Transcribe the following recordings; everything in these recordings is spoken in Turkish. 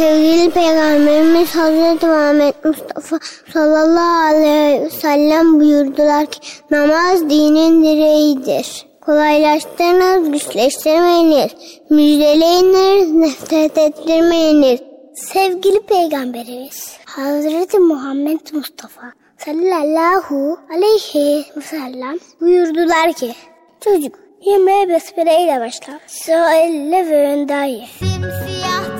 sevgili Peygamberimiz Hazreti Muhammed Mustafa sallallahu aleyhi ve sellem buyurdular ki namaz dinin direğidir. Kolaylaştırınız, güçleştirmeyiniz, müjdeleyiniz, nefret ettirmeyiniz. Sevgili Peygamberimiz Hazreti Muhammed Mustafa sallallahu aleyhi ve sellem buyurdular ki çocuk yemeğe besmele ile başla. Sağ ve önden. Simsiyah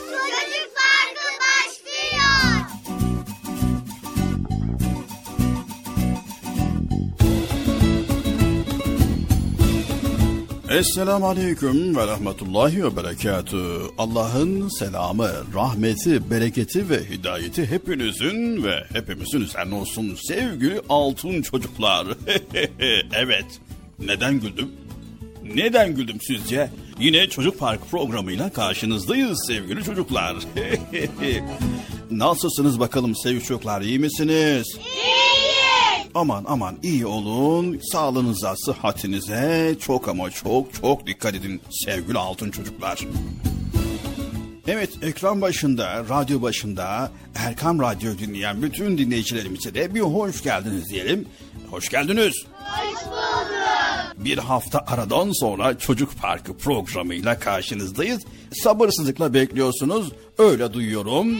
Esselamu Aleyküm ve Rahmetullahi ve Berekatü. Allah'ın selamı, rahmeti, bereketi ve hidayeti hepinizin ve hepimizin üzerine olsun sevgili altın çocuklar. evet, neden güldüm? Neden güldüm sizce? Yine Çocuk Park programıyla karşınızdayız sevgili çocuklar. Nasılsınız bakalım sevgili çocuklar, iyi misiniz? Aman aman iyi olun. Sağlığınıza, sıhhatinize çok ama çok çok dikkat edin sevgili altın çocuklar. Evet ekran başında, radyo başında Erkam Radyo dinleyen bütün dinleyicilerimize de bir hoş geldiniz diyelim. Hoş geldiniz. Hoş bulduk. Bir hafta aradan sonra Çocuk Parkı programıyla karşınızdayız. Sabırsızlıkla bekliyorsunuz. Öyle duyuyorum.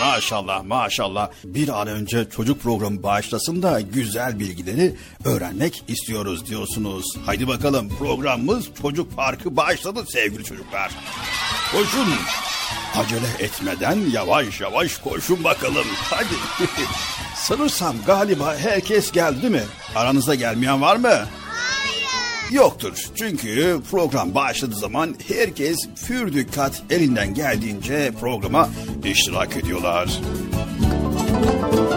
Maşallah maşallah bir an önce çocuk programı başlasın da güzel bilgileri öğrenmek istiyoruz diyorsunuz. Haydi bakalım programımız Çocuk Parkı başladı sevgili çocuklar. Koşun acele etmeden yavaş yavaş koşun bakalım hadi. Sanırsam galiba herkes geldi mi? Aranızda gelmeyen var mı? Yoktur. Çünkü program başladığı zaman herkes pür dikkat elinden geldiğince programa iştirak ediyorlar. Dikkatli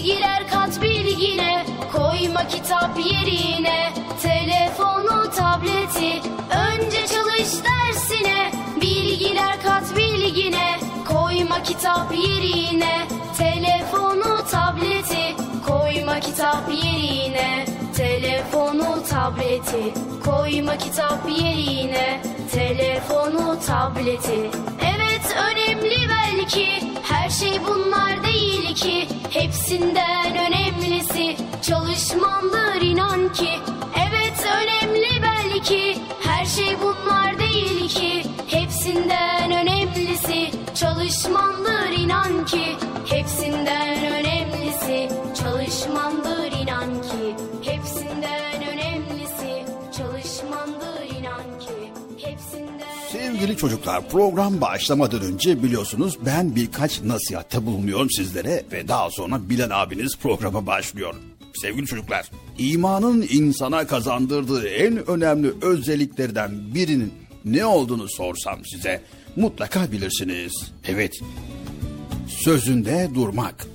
bilgiler kat bilgine. Koyma kitap yerine telefonu tableti. Önce çalış dersine bilgiler kat bilgine. Koyma kitap yerine telefonu tableti. Koyma kitap yerine telefonu tableti. Koyma kitap yerine telefonu tableti. Evet önemli belki her şey bunlar değil ki. Hepsinden önemlisi çalışmandır inan ki. Evet önemli belki her şey bunlar değil ki. Hepsinden önemlisi çalışmandır inan ki. Hepsinden önemlisi Sevgili çocuklar program başlamadan önce biliyorsunuz ben birkaç nasihatte bulunuyorum sizlere ve daha sonra Bilal abiniz programa başlıyor. Sevgili çocuklar, imanın insana kazandırdığı en önemli özelliklerden birinin ne olduğunu sorsam size mutlaka bilirsiniz. Evet, sözünde durmak.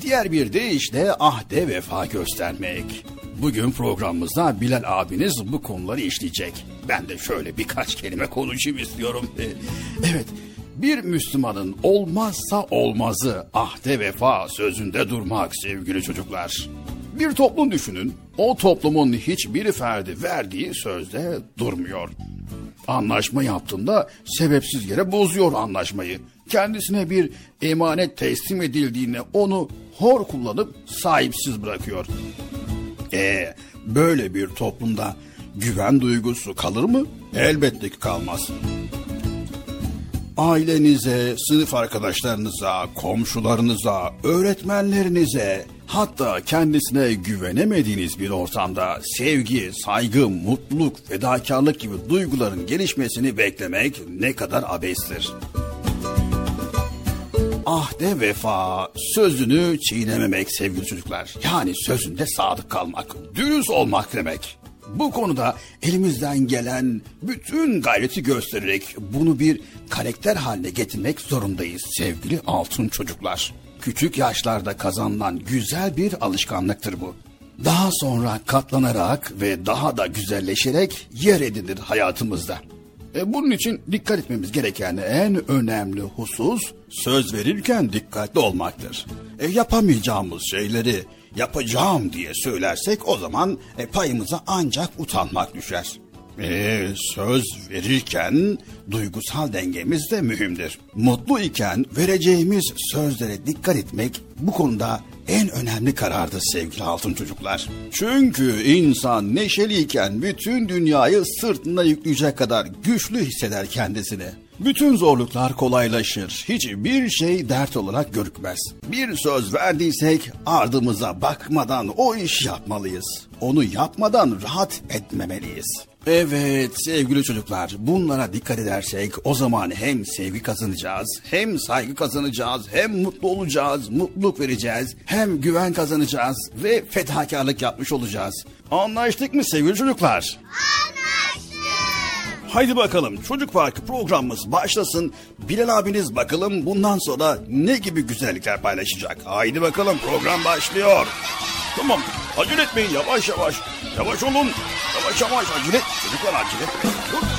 Diğer bir de işte ahde vefa göstermek. Bugün programımızda Bilal abiniz bu konuları işleyecek. Ben de şöyle birkaç kelime konuşayım istiyorum. Evet, bir Müslümanın olmazsa olmazı ahde vefa sözünde durmak sevgili çocuklar. Bir toplum düşünün, o toplumun hiçbir ferdi verdiği sözde durmuyor. Anlaşma yaptığında sebepsiz yere bozuyor anlaşmayı. Kendisine bir emanet teslim edildiğinde onu hor kullanıp sahipsiz bırakıyor. E böyle bir toplumda güven duygusu kalır mı? Elbette ki kalmaz. Ailenize, sınıf arkadaşlarınıza, komşularınıza, öğretmenlerinize, hatta kendisine güvenemediğiniz bir ortamda sevgi, saygı, mutluluk, fedakarlık gibi duyguların gelişmesini beklemek ne kadar abestir. Ahde vefa, sözünü çiğnememek sevgili çocuklar. Yani sözünde sadık kalmak, dürüst olmak demek. Bu konuda elimizden gelen bütün gayreti göstererek bunu bir karakter haline getirmek zorundayız sevgili altın çocuklar. Küçük yaşlarda kazanılan güzel bir alışkanlıktır bu. Daha sonra katlanarak ve daha da güzelleşerek yer edinir hayatımızda. E, bunun için dikkat etmemiz gereken en önemli husus söz verirken dikkatli olmaktır. E, yapamayacağımız şeyleri yapacağım diye söylersek o zaman e, payımıza ancak utanmak düşer. E, söz verirken duygusal dengemiz de mühimdir. Mutlu iken vereceğimiz sözlere dikkat etmek bu konuda en önemli karardır sevgili altın çocuklar. Çünkü insan neşeliyken bütün dünyayı sırtına yükleyecek kadar güçlü hisseder kendisini. Bütün zorluklar kolaylaşır. Hiçbir şey dert olarak görükmez. Bir söz verdiysek ardımıza bakmadan o iş yapmalıyız. Onu yapmadan rahat etmemeliyiz. Evet sevgili çocuklar bunlara dikkat edersek o zaman hem sevgi kazanacağız hem saygı kazanacağız hem mutlu olacağız mutluluk vereceğiz hem güven kazanacağız ve fedakarlık yapmış olacağız. Anlaştık mı sevgili çocuklar? Haydi bakalım Çocuk Parkı programımız başlasın. Bilal abiniz bakalım bundan sonra ne gibi güzellikler paylaşacak. Haydi bakalım program başlıyor. Tamam acele etmeyin yavaş yavaş. 小外双龙，小外小外小鱼嘞，就是过来几嘞。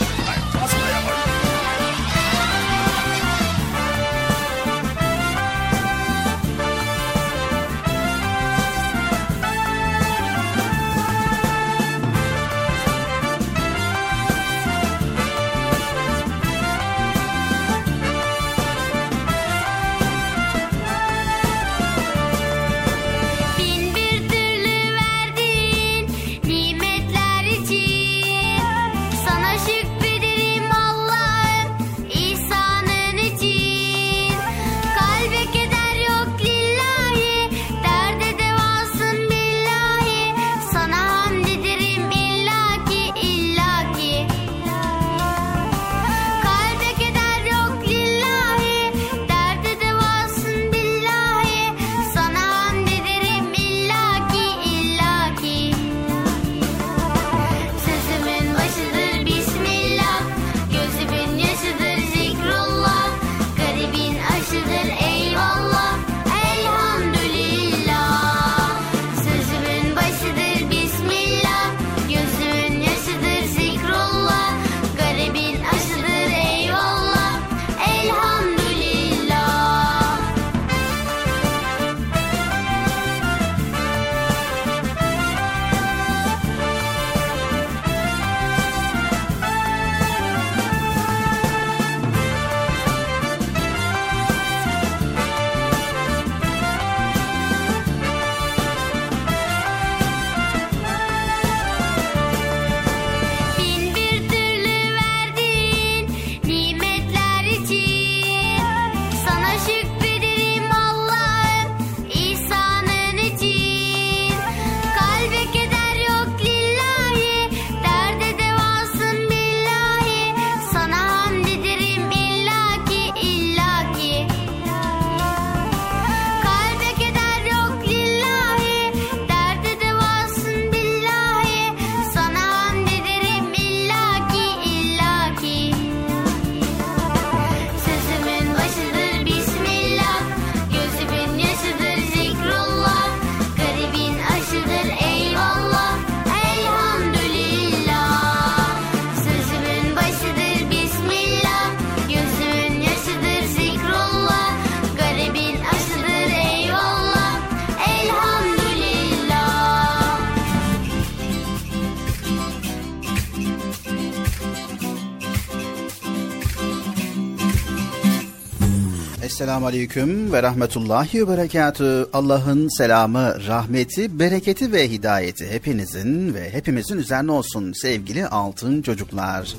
Esselamu Aleyküm ve Rahmetullahi ve Berekatü. Allah'ın selamı, rahmeti, bereketi ve hidayeti hepinizin ve hepimizin üzerine olsun sevgili altın çocuklar.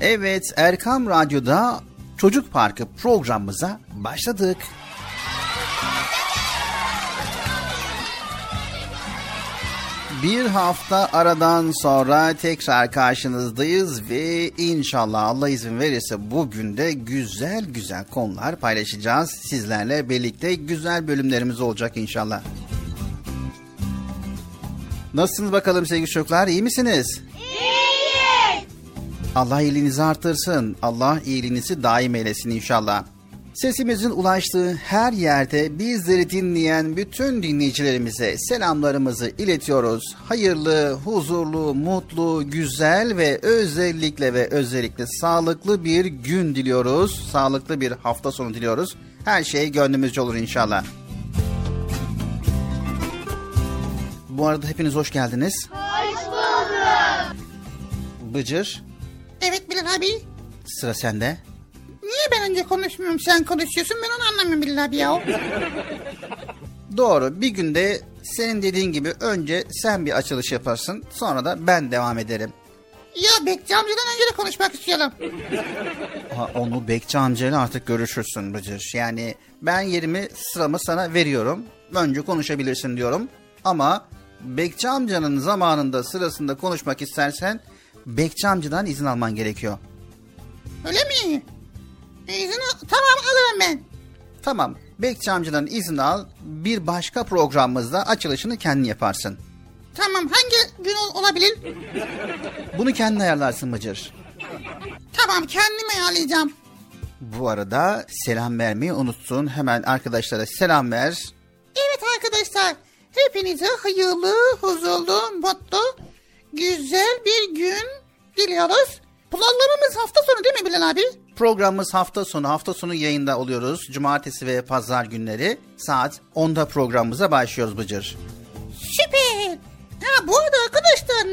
Evet Erkam Radyo'da Çocuk Parkı programımıza başladık. Bir hafta aradan sonra tekrar karşınızdayız ve inşallah Allah izin verirse bugün de güzel güzel konular paylaşacağız. Sizlerle birlikte güzel bölümlerimiz olacak inşallah. Nasılsınız bakalım sevgili çocuklar iyi misiniz? İyiyiz. Allah iyiliğinizi artırsın. Allah iyiliğinizi daim eylesin inşallah. Sesimizin ulaştığı her yerde bizleri dinleyen bütün dinleyicilerimize selamlarımızı iletiyoruz. Hayırlı, huzurlu, mutlu, güzel ve özellikle ve özellikle sağlıklı bir gün diliyoruz. Sağlıklı bir hafta sonu diliyoruz. Her şey gönlümüzce olur inşallah. Bu arada hepiniz hoş geldiniz. Hoş bulduk. Bıcır, Evet Bilal abi. sıra sende. Niye ben önce konuşmuyorum sen konuşuyorsun ben onu anlamıyorum Bilal abi ya. Doğru. Bir günde senin dediğin gibi önce sen bir açılış yaparsın. Sonra da ben devam ederim. Ya Bekçi amcadan önce de konuşmak istiyorum. Ha, onu Bekçi amcayla artık görüşürsün Bıcır. Yani ben yerimi sıramı sana veriyorum. Önce konuşabilirsin diyorum. Ama Bekçi amcanın zamanında sırasında konuşmak istersen Bekçi amcadan izin alman gerekiyor. Öyle mi? İzin al- tamam alırım ben. Tamam. Bekçi amcadan izin al. Bir başka programımızda açılışını kendin yaparsın. Tamam hangi gün ol- olabilir? Bunu kendin ayarlarsın Bıcır. Tamam kendim ayarlayacağım. Bu arada selam vermeyi unuttun. Hemen arkadaşlara selam ver. Evet arkadaşlar hepinize hayırlı, huzurlu, mutlu, güzel bir gün diliyoruz. Planlarımız hafta sonu değil mi Bilal abi? Programımız hafta sonu. Hafta sonu yayında oluyoruz. Cumartesi ve pazar günleri saat 10'da programımıza başlıyoruz Bıcır. Süper. Ha bu arada arkadaşlar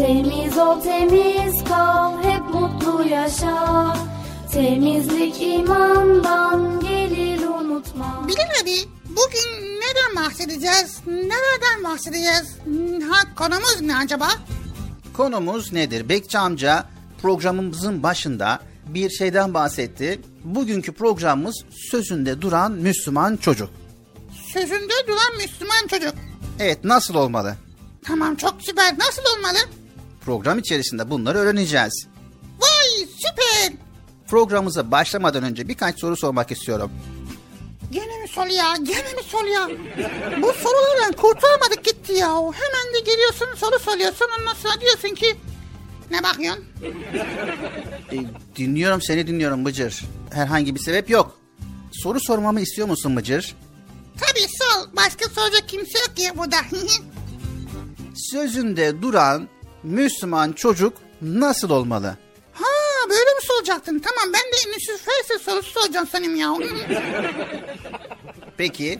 Temiz ol temiz kal hep mutlu yaşa Temizlik imandan gelir unutma Bilal abi bugün neden bahsedeceğiz? Nereden bahsedeceğiz? Ha, konumuz ne acaba? Konumuz nedir? Bekçi amca programımızın başında bir şeyden bahsetti. Bugünkü programımız sözünde duran Müslüman çocuk. Sözünde duran Müslüman çocuk. Evet nasıl olmalı? Tamam çok süper. Nasıl olmalı? Program içerisinde bunları öğreneceğiz. Vay süper. Programımıza başlamadan önce birkaç soru sormak istiyorum. Gene mi sol ya? Gene mi sol ya? Bu sorulardan kurtulamadık gitti ya. Hemen de geliyorsun soru soruyorsun. Ondan sonra diyorsun ki ne bakıyorsun? E, dinliyorum seni dinliyorum Bıcır. Herhangi bir sebep yok. Soru sormamı istiyor musun Bıcır? Tabii sol. Başka soracak kimse yok ya burada. Sözünde duran Müslüman çocuk nasıl olmalı? ha böyle mi soracaktın? Tamam ben de Yusuf Felsefe sorusu soracağım sanırım ya. Peki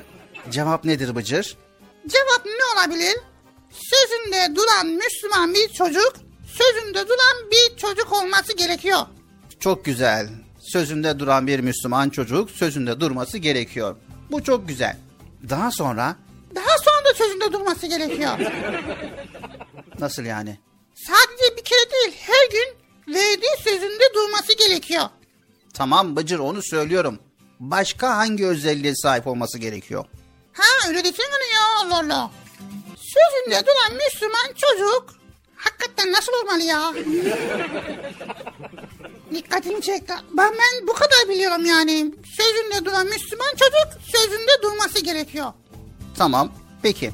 cevap nedir Bıcır? Cevap ne olabilir? Sözünde duran Müslüman bir çocuk, sözünde duran bir çocuk olması gerekiyor. Çok güzel. Sözünde duran bir Müslüman çocuk sözünde durması gerekiyor. Bu çok güzel. Daha sonra Daha sonra da sözünde durması gerekiyor. nasıl yani? Sadece bir kere değil, her gün verdiği sözünde durması gerekiyor. Tamam Bıcır onu söylüyorum. Başka hangi özelliğe sahip olması gerekiyor? Ha öyle desene ya Allah Allah. Sözünde duran Müslüman çocuk hakikaten nasıl olmalı ya? Dikkatimi çekti. Ben, ben bu kadar biliyorum yani. Sözünde duran Müslüman çocuk sözünde durması gerekiyor. Tamam. Peki.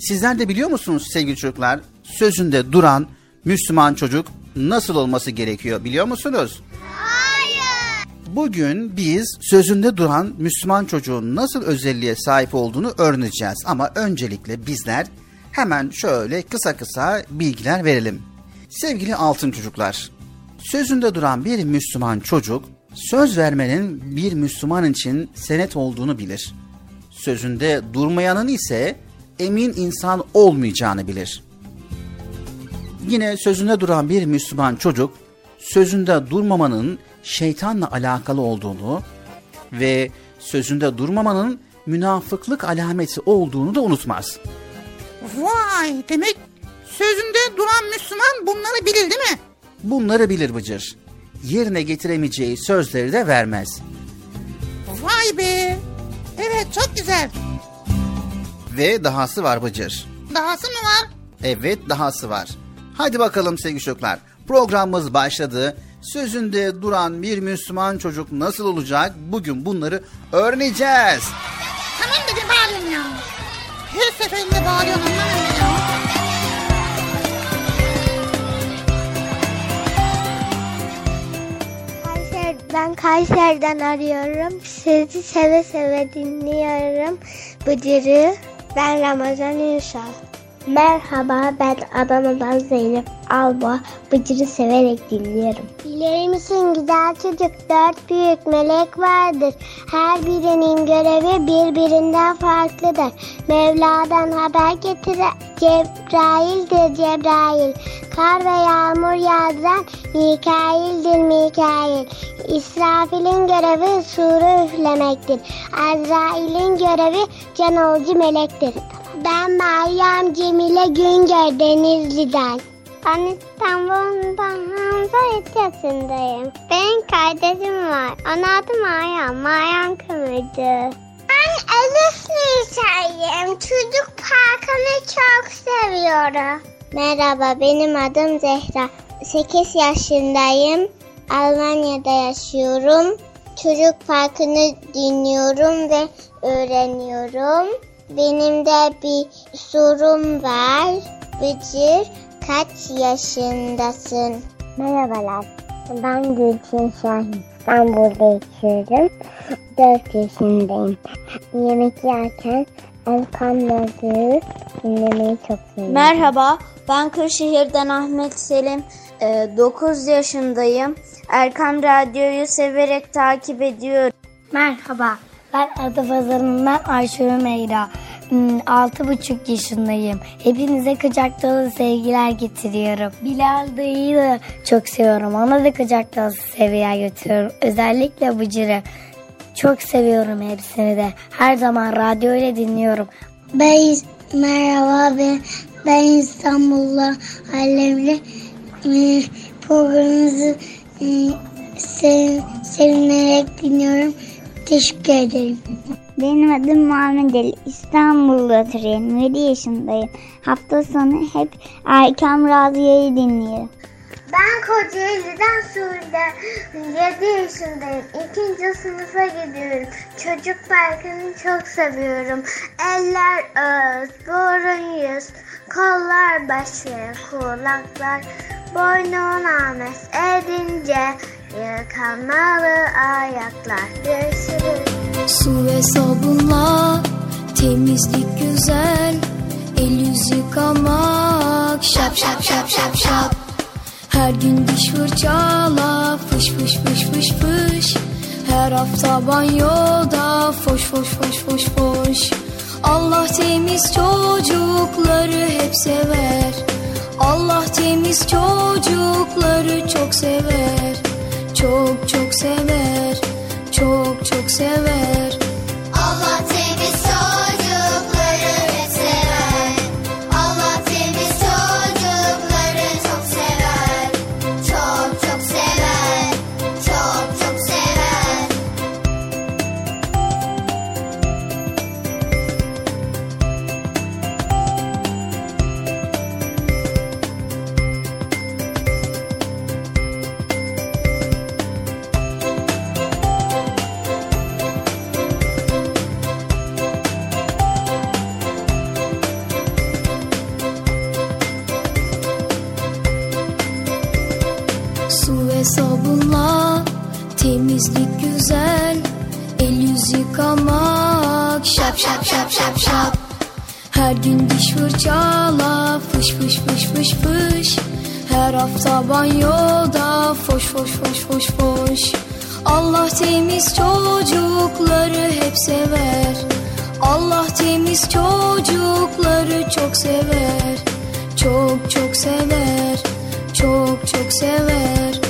Sizler de biliyor musunuz sevgili çocuklar? Sözünde duran Müslüman çocuk nasıl olması gerekiyor biliyor musunuz? Hayır. Bugün biz sözünde duran Müslüman çocuğun nasıl özelliğe sahip olduğunu öğreneceğiz. Ama öncelikle bizler hemen şöyle kısa kısa bilgiler verelim. Sevgili altın çocuklar, sözünde duran bir Müslüman çocuk söz vermenin bir Müslüman için senet olduğunu bilir. Sözünde durmayanın ise emin insan olmayacağını bilir. Yine sözünde duran bir Müslüman çocuk sözünde durmamanın şeytanla alakalı olduğunu ve sözünde durmamanın münafıklık alameti olduğunu da unutmaz. Vay demek sözünde duran Müslüman bunları bilir değil mi? Bunları bilir Bıcır. Yerine getiremeyeceği sözleri de vermez. Vay be. Evet çok güzel. Ve dahası var Bıcır. Dahası mı var? Evet dahası var. Hadi bakalım sevgili çocuklar. Programımız başladı. Sözünde duran bir Müslüman çocuk nasıl olacak? Bugün bunları öğreneceğiz. Tamam dedim bağırıyorum ya. Her seferinde bağırıyorum anlamıyorum ya. Ben Kayseri'den arıyorum. Sizi seve seve dinliyorum. Bıcırı. Ben Ramazan Ünsal. Merhaba ben Adana'dan Zeynep Alba. Bıcırı severek dinliyorum. Bilir misin güzel çocuk dört büyük melek vardır. Her birinin görevi birbirinden farklıdır. Mevla'dan haber getiren Cebrail'dir Cebrail. Kar ve yağmur yağdıran Mikail'dir Mikail. İsrafil'in görevi suru üflemektir. Azrail'in görevi can alıcı melektir. Ben Meryem Cemile Güngör Denizli'den. Ben İstanbul'dan Hamza 3 yaşındayım. Benim kardeşim var. Onun adı Meryem. Meryem Kımıcı. Ben Elif Nisa'yım. Çocuk parkını çok seviyorum. Merhaba benim adım Zehra. 8 yaşındayım. Almanya'da yaşıyorum. Çocuk parkını dinliyorum ve öğreniyorum. Benim de bir sorum var. Bıcır kaç yaşındasın? Merhabalar. Ben Gülçin Şahin. İstanbul'da yaşıyorum. 4 yaşındayım. Yemek yerken Erkan Radyo'yu dinlemeyi çok seviyorum. Merhaba, ben Kırşehir'den Ahmet Selim. 9 yaşındayım. Erkam Radyo'yu severek takip ediyorum. Merhaba, ben Adapazarı'ndan Ayşe Meyra. 6,5 yaşındayım. Hepinize kucak dolu sevgiler getiriyorum. Bilal dayıyı da çok seviyorum. Ona da kucak dolu sevgiler götürüyorum. Özellikle Bıcır'ı. Çok seviyorum hepsini de. Her zaman radyo ile dinliyorum. Ben merhaba ben, ben İstanbul'da Alemli e, programınızı e, sev, sevinerek dinliyorum. Teşekkür ederim. Benim adım Muhammed Ali. İstanbul'da oturuyorum. 7 yaşındayım. Hafta sonu hep Erkam Radyo'yu dinliyorum. Ben Kocaeli'den Suudi 7 yaşındayım. İkinci sınıfa gidiyorum. Çocuk parkını çok seviyorum. Eller ağız, burun yüz, kollar başı, kulaklar, boynun ames edince yıkanmalı ayaklar. Görüşürüz. Su ve sabunla temizlik güzel. El yüz yıkamak şap şap şap şap şap. Her gün diş fırçala fış fış fış fış fış. Her hafta banyoda foş foş foş foş foş. Allah temiz çocukları hep sever. Allah temiz çocukları çok sever. Çok çok sever. Çok çok sever. Allah şap şap şap şap. Her gün diş fırçala fış fış fış fış fış. Her hafta banyoda foş foş foş foş foş. Allah temiz çocukları hep sever. Allah temiz çocukları çok sever. Çok çok sever. Çok çok sever.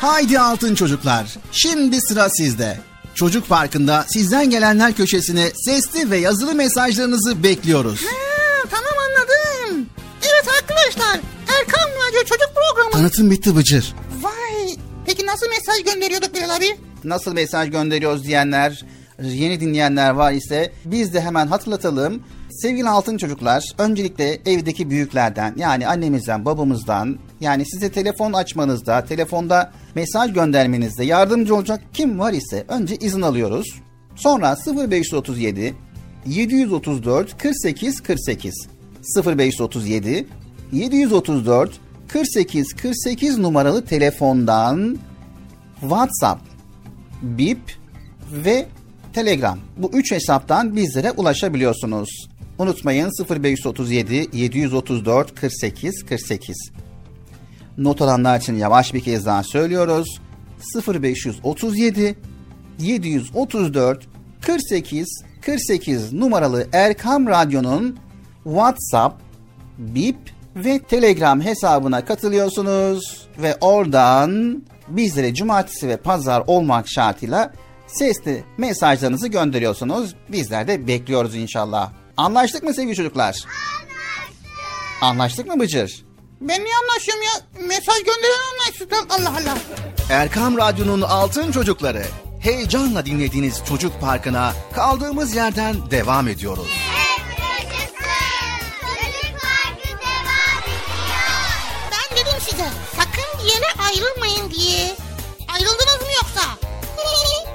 Haydi altın çocuklar, şimdi sıra sizde. Çocuk Parkı'nda sizden gelenler köşesine sesli ve yazılı mesajlarınızı bekliyoruz. Ha, tamam anladım. Evet arkadaşlar. Erkan Radyo Çocuk Programı. Tanıtım bitti Bıcır. Vay. Peki nasıl mesaj gönderiyorduk Bilal abi? Nasıl mesaj gönderiyoruz diyenler, yeni dinleyenler var ise biz de hemen hatırlatalım. Sevgili altın çocuklar, öncelikle evdeki büyüklerden yani annemizden, babamızdan Yani size telefon açmanızda, telefonda mesaj göndermenizde yardımcı olacak kim var ise önce izin alıyoruz. Sonra 0537 734 48 48 0537 734 48 48 numaralı telefondan WhatsApp, Bip ve Telegram. Bu üç hesaptan bizlere ulaşabiliyorsunuz. Unutmayın 0537 734 48 48. Not alanlar için yavaş bir kez daha söylüyoruz. 0537 734 48 48 numaralı Erkam Radyo'nun WhatsApp, Bip ve Telegram hesabına katılıyorsunuz ve oradan bizlere cumartesi ve pazar olmak şartıyla sesli mesajlarınızı gönderiyorsunuz. Bizler de bekliyoruz inşallah. Anlaştık mı sevgili çocuklar? Anlaştık. Anlaştık mı Bıcır? Ben niye anlaşıyorum ya? Mesaj gönderen anlaştık. Allah Allah. Erkam Radyo'nun Altın Çocukları. Heyecanla dinlediğiniz Çocuk Parkı'na kaldığımız yerden devam ediyoruz. Çocuk Parkı devam ediyor. Ben dedim size sakın bir yere ayrılmayın diye. Ayrıldınız mı yoksa?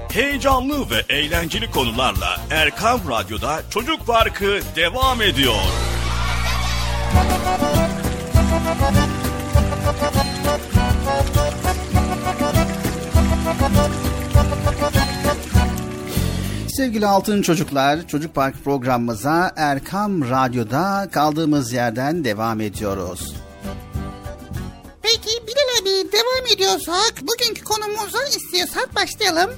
Heyecanlı ve eğlenceli konularla Erkam Radyo'da Çocuk Parkı devam ediyor. Sevgili Altın Çocuklar, Çocuk Park programımıza Erkam Radyo'da kaldığımız yerden devam ediyoruz. Peki Bilal abi devam ediyorsak bugünkü konumuza istiyorsak başlayalım.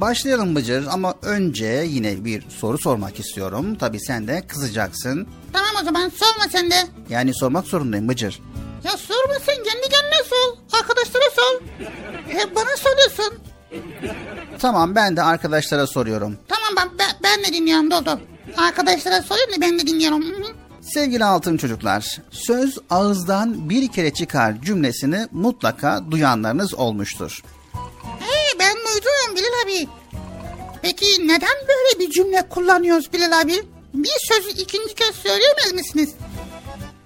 Başlayalım Bıcır ama önce yine bir soru sormak istiyorum. Tabii sen de kızacaksın. Tamam o zaman sorma sen de. Yani sormak zorundayım Bıcır. Ya sorma sen kendi kendine sor. Arkadaşlara sor. Hep bana soruyorsun. Tamam ben de arkadaşlara soruyorum. Tamam ben, ben, ben de dinliyorum Dodo. Arkadaşlara sorayım da ben de dinliyorum. Hı hı. Sevgili altın çocuklar, söz ağızdan bir kere çıkar cümlesini mutlaka duyanlarınız olmuştur. Ee, ben duydum Bilal abi. Peki neden böyle bir cümle kullanıyoruz Bilal abi? Bir sözü ikinci kez söyleyemez misiniz?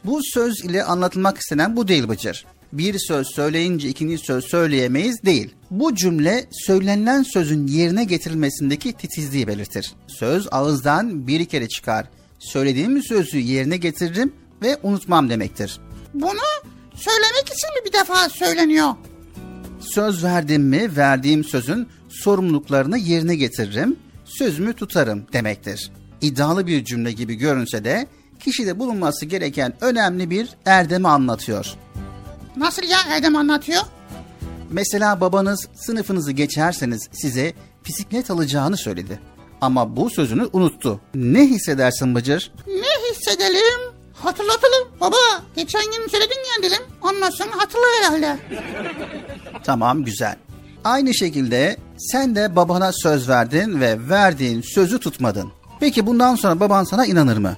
Bu söz ile anlatılmak istenen bu değil Bıcır. Bir söz söyleyince ikinci söz söyleyemeyiz değil. Bu cümle söylenilen sözün yerine getirilmesindeki titizliği belirtir. Söz ağızdan bir kere çıkar. Söylediğim sözü yerine getiririm ve unutmam demektir. Bunu söylemek için mi bir defa söyleniyor? Söz verdim mi verdiğim sözün sorumluluklarını yerine getiririm, sözümü tutarım demektir. İddialı bir cümle gibi görünse de kişide bulunması gereken önemli bir erdemi anlatıyor. Nasıl ya Erdem anlatıyor? Mesela babanız sınıfınızı geçerseniz size bisiklet alacağını söyledi. Ama bu sözünü unuttu. Ne hissedersin Bıcır? Ne hissedelim? Hatırlatalım. Baba geçen gün söyledin ya dedim. Sonra hatırla herhalde. Tamam güzel. Aynı şekilde sen de babana söz verdin ve verdiğin sözü tutmadın. Peki bundan sonra baban sana inanır mı?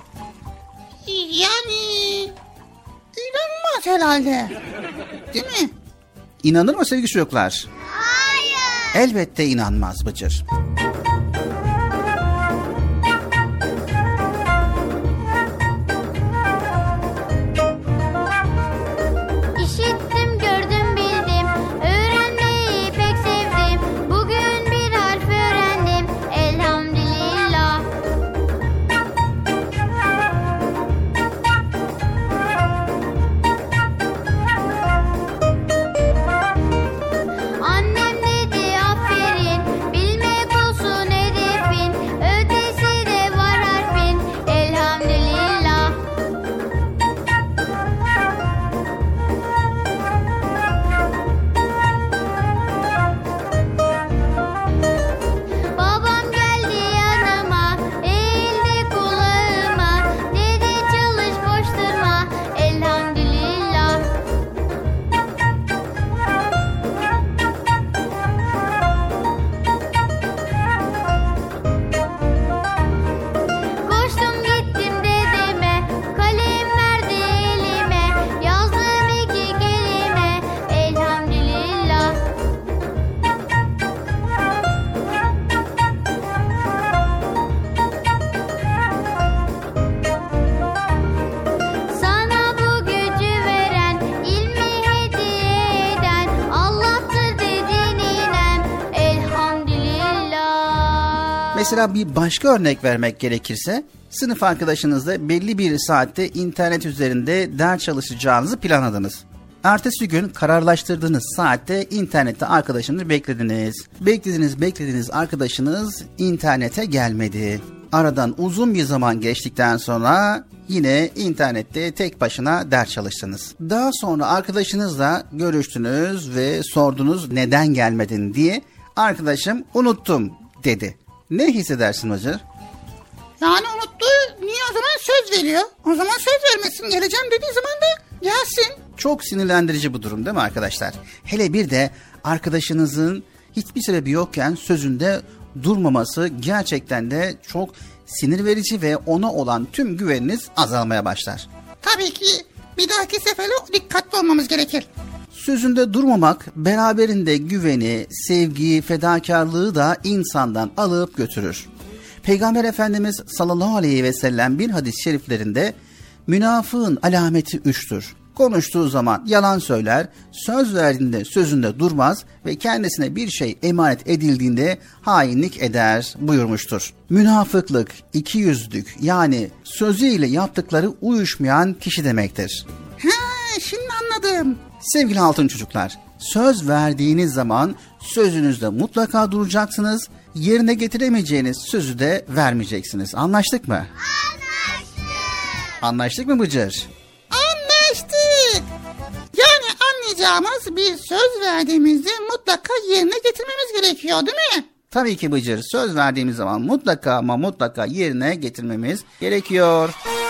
Yani inanmaz herhalde. Değil mi? İnanır mı sevgili çocuklar? Hayır. Elbette inanmaz Bıcır. İşittim, Mesela bir başka örnek vermek gerekirse sınıf arkadaşınızla belli bir saatte internet üzerinde ders çalışacağınızı planladınız. Ertesi gün kararlaştırdığınız saatte internette arkadaşınızı beklediniz. Beklediniz beklediniz arkadaşınız internete gelmedi. Aradan uzun bir zaman geçtikten sonra yine internette tek başına ders çalıştınız. Daha sonra arkadaşınızla görüştünüz ve sordunuz neden gelmedin diye. Arkadaşım unuttum dedi. Ne hissedersin Hacı? Yani unuttu. Niye o zaman söz veriyor? O zaman söz vermesin. Geleceğim dediği zaman da gelsin. Çok sinirlendirici bu durum değil mi arkadaşlar? Hele bir de arkadaşınızın hiçbir sebebi yokken sözünde durmaması gerçekten de çok sinir verici ve ona olan tüm güveniniz azalmaya başlar. Tabii ki bir dahaki sefere dikkatli olmamız gerekir. Sözünde durmamak beraberinde güveni, sevgiyi, fedakarlığı da insandan alıp götürür. Peygamber Efendimiz sallallahu aleyhi ve sellem bir hadis-i şeriflerinde münafığın alameti üçtür. Konuştuğu zaman yalan söyler, söz verdiğinde sözünde durmaz ve kendisine bir şey emanet edildiğinde hainlik eder buyurmuştur. Münafıklık, iki yüzlük yani sözüyle yaptıkları uyuşmayan kişi demektir. Ha, şimdi anladım. Sevgili altın çocuklar, söz verdiğiniz zaman sözünüzde mutlaka duracaksınız. Yerine getiremeyeceğiniz sözü de vermeyeceksiniz. Anlaştık mı? Anlaştık. Anlaştık mı Bıcır? Anlaştık. Yani anlayacağımız bir söz verdiğimizde mutlaka yerine getirmemiz gerekiyor değil mi? Tabii ki Bıcır. Söz verdiğimiz zaman mutlaka ama mutlaka yerine getirmemiz gerekiyor. Evvel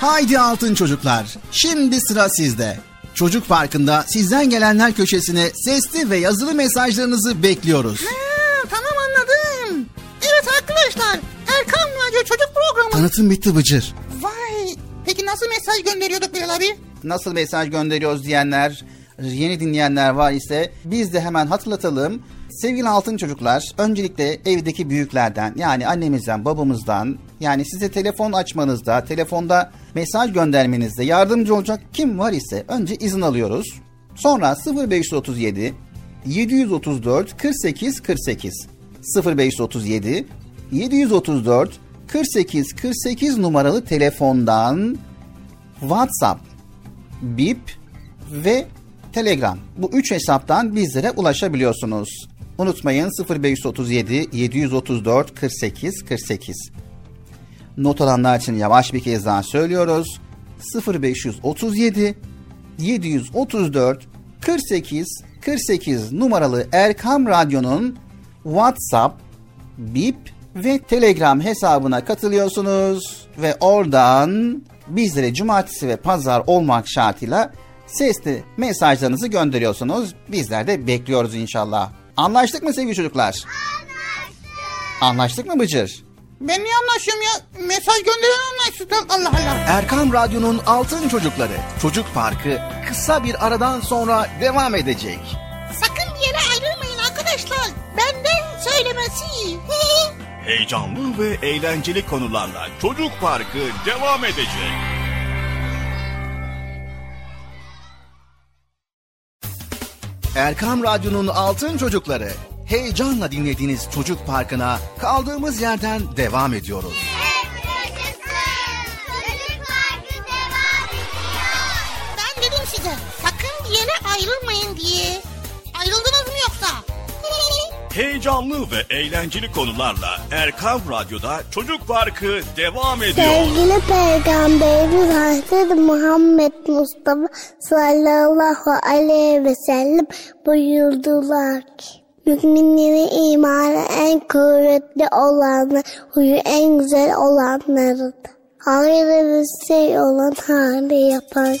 Haydi altın çocuklar. Şimdi sıra sizde. Çocuk Parkı'nda sizden gelenler köşesine sesli ve yazılı mesajlarınızı bekliyoruz. Ha, tamam anladım. Evet arkadaşlar. Erkan Radyo Çocuk Programı. Tanıtım bitti Bıcır. Vay. Peki nasıl mesaj gönderiyorduk Bilal abi? Nasıl mesaj gönderiyoruz diyenler, yeni dinleyenler var ise biz de hemen hatırlatalım. Sevgili altın çocuklar, öncelikle evdeki büyüklerden yani annemizden, babamızdan yani size telefon açmanızda, telefonda mesaj göndermenizde yardımcı olacak kim var ise önce izin alıyoruz. Sonra 0537 734 48 48 0537 734 48 48 numaralı telefondan WhatsApp, Bip ve Telegram. Bu üç hesaptan bizlere ulaşabiliyorsunuz. Unutmayın 0537 734 48 48. Not alanlar için yavaş bir kez daha söylüyoruz. 0537 734 48 48 numaralı Erkam Radyo'nun WhatsApp, Bip ve Telegram hesabına katılıyorsunuz ve oradan bizlere cumartesi ve pazar olmak şartıyla sesli mesajlarınızı gönderiyorsunuz. Bizler de bekliyoruz inşallah. Anlaştık mı sevgili çocuklar? Anlaştık. Anlaştık mı Bıcır? Ben niye anlaşıyorum ya? Mesaj gönderen anlaşsın. Allah Allah. Erkam Radyo'nun Altın Çocukları Çocuk Parkı kısa bir aradan sonra devam edecek. Sakın bir yere ayrılmayın arkadaşlar. Benden söylemesi. Heyecanlı ve eğlenceli konularla Çocuk Parkı devam edecek. Erkam Radyo'nun Altın Çocukları heyecanla dinlediğiniz Çocuk Parkı'na kaldığımız yerden devam ediyoruz. Ben dedim size sakın bir yere ayrılmayın diye. Ayrıldınız mı yoksa? Heyecanlı ve eğlenceli konularla Erkan Radyo'da Çocuk Parkı devam ediyor. Sevgili Peygamberimiz Hazreti Muhammed Mustafa sallallahu aleyhi ve sellem buyurdular ki Müminlerin imanı en kuvvetli olanı, huyu en güzel olanlarıdır. Hayırlı bir şey olan hali yapar.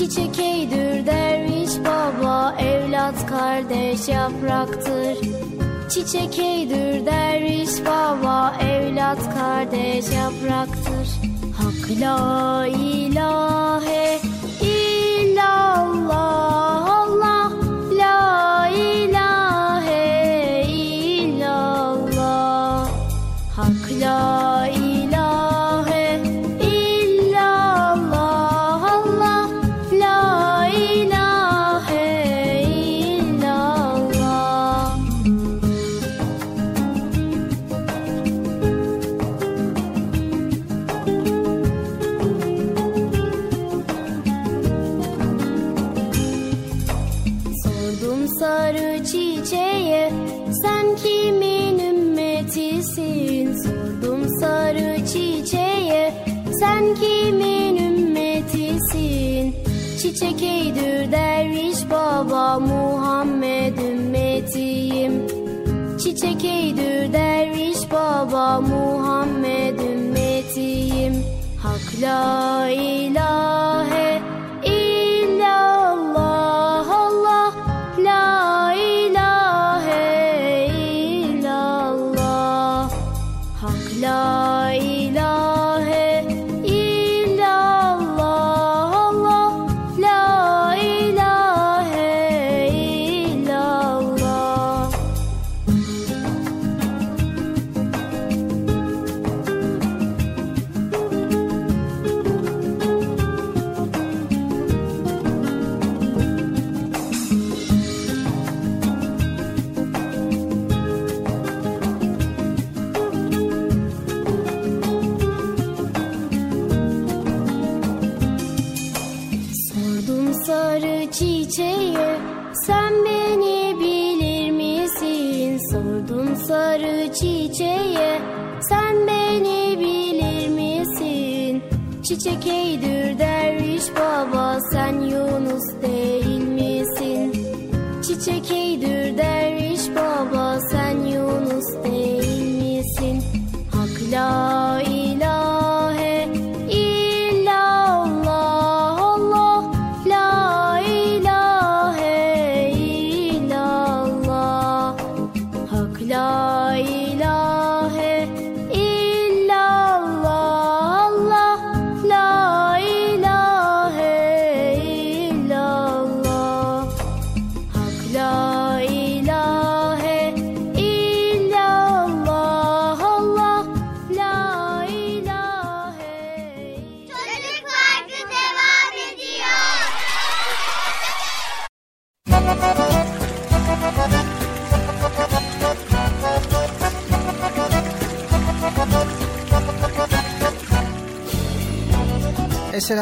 Çiçek eydür derviş baba Evlat kardeş yapraktır. Çiçek eydür derviş baba Evlat kardeş yapraktır. Hak la ilahe illallah Allah La ilahe illallah. Hak la ilahe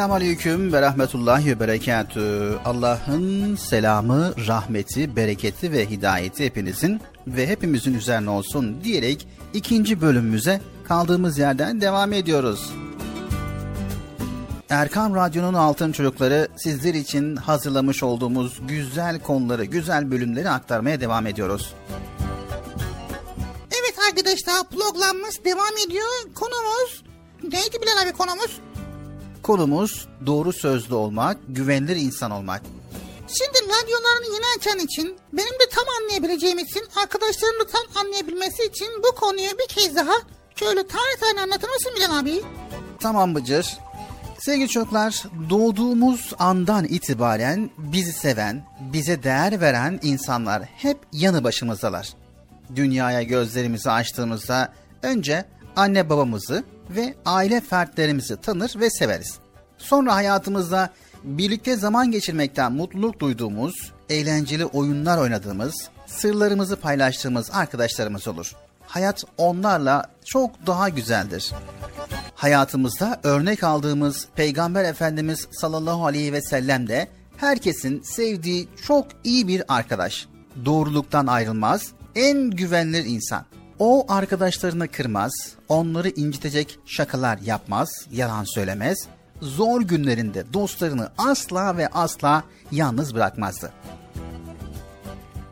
Esselamu Aleyküm ve Rahmetullahi ve Berekatü. Allah'ın selamı, rahmeti, bereketi ve hidayeti hepinizin ve hepimizin üzerine olsun diyerek ikinci bölümümüze kaldığımız yerden devam ediyoruz. Erkam Radyo'nun Altın Çocukları sizler için hazırlamış olduğumuz güzel konuları, güzel bölümleri aktarmaya devam ediyoruz. Evet arkadaşlar programımız devam ediyor. Konumuz neydi Bilal abi konumuz? Konumuz doğru sözlü olmak, güvenilir insan olmak. Şimdi radyolarını yeni açan için benim de tam anlayabileceğim için arkadaşlarım da tam anlayabilmesi için bu konuyu bir kez daha şöyle tane tane anlatır mısın Bilal abi? Tamam Bıcır. Sevgili çocuklar, doğduğumuz andan itibaren bizi seven, bize değer veren insanlar hep yanı başımızdalar. Dünyaya gözlerimizi açtığımızda önce anne babamızı ve aile fertlerimizi tanır ve severiz. Sonra hayatımızda birlikte zaman geçirmekten mutluluk duyduğumuz, eğlenceli oyunlar oynadığımız, sırlarımızı paylaştığımız arkadaşlarımız olur. Hayat onlarla çok daha güzeldir. Hayatımızda örnek aldığımız Peygamber Efendimiz sallallahu aleyhi ve sellem de herkesin sevdiği çok iyi bir arkadaş. Doğruluktan ayrılmaz, en güvenilir insan. O arkadaşlarını kırmaz, onları incitecek şakalar yapmaz, yalan söylemez. Zor günlerinde dostlarını asla ve asla yalnız bırakmazdı.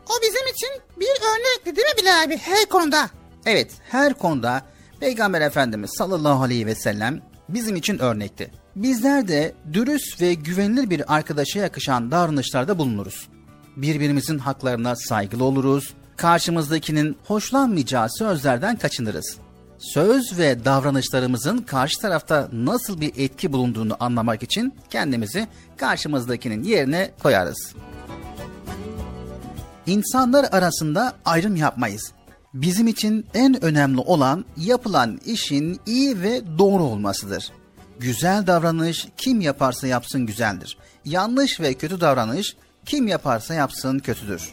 O bizim için bir örnekti değil mi Bilal abi her konuda? Evet, her konuda Peygamber Efendimiz sallallahu aleyhi ve sellem bizim için örnekti. Bizler de dürüst ve güvenilir bir arkadaşa yakışan davranışlarda bulunuruz. Birbirimizin haklarına saygılı oluruz, karşımızdakinin hoşlanmayacağı sözlerden kaçınırız. Söz ve davranışlarımızın karşı tarafta nasıl bir etki bulunduğunu anlamak için kendimizi karşımızdakinin yerine koyarız. İnsanlar arasında ayrım yapmayız. Bizim için en önemli olan yapılan işin iyi ve doğru olmasıdır. Güzel davranış kim yaparsa yapsın güzeldir. Yanlış ve kötü davranış kim yaparsa yapsın kötüdür.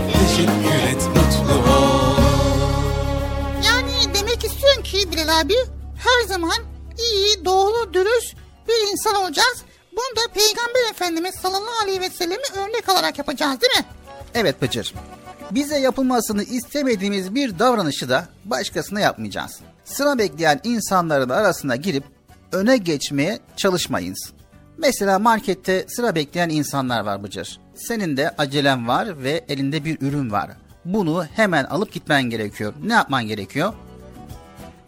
abi her zaman iyi, doğru, dürüst bir insan olacağız. Bunu da Peygamber Efendimiz sallallahu aleyhi ve sellem'i örnek alarak yapacağız değil mi? Evet Bıcır. Bize yapılmasını istemediğimiz bir davranışı da başkasına yapmayacağız. Sıra bekleyen insanların arasına girip öne geçmeye çalışmayınız. Mesela markette sıra bekleyen insanlar var Bıcır. Senin de acelen var ve elinde bir ürün var. Bunu hemen alıp gitmen gerekiyor. Ne yapman gerekiyor?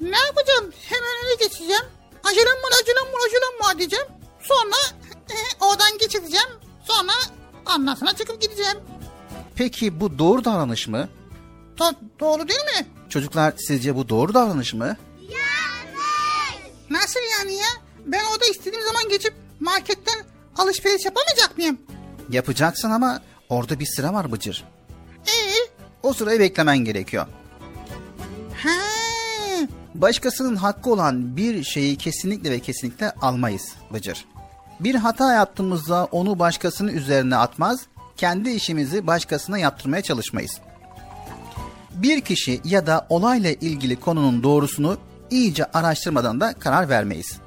Ne yapacağım? Hemen öne geçeceğim. Acelem var, acelem var, acelem var diyeceğim. Sonra e, oradan geçeceğim. Sonra ondan sonra çıkıp gideceğim. Peki bu doğru davranış mı? Do- doğru değil mi? Çocuklar sizce bu doğru davranış mı? Nasıl yani ya? Ben orada istediğim zaman geçip marketten alışveriş yapamayacak mıyım? Yapacaksın ama orada bir sıra var Bıcır. Ee? O sırayı beklemen gerekiyor. Başkasının hakkı olan bir şeyi kesinlikle ve kesinlikle almayız Bıcır. Bir hata yaptığımızda onu başkasının üzerine atmaz, kendi işimizi başkasına yaptırmaya çalışmayız. Bir kişi ya da olayla ilgili konunun doğrusunu iyice araştırmadan da karar vermeyiz.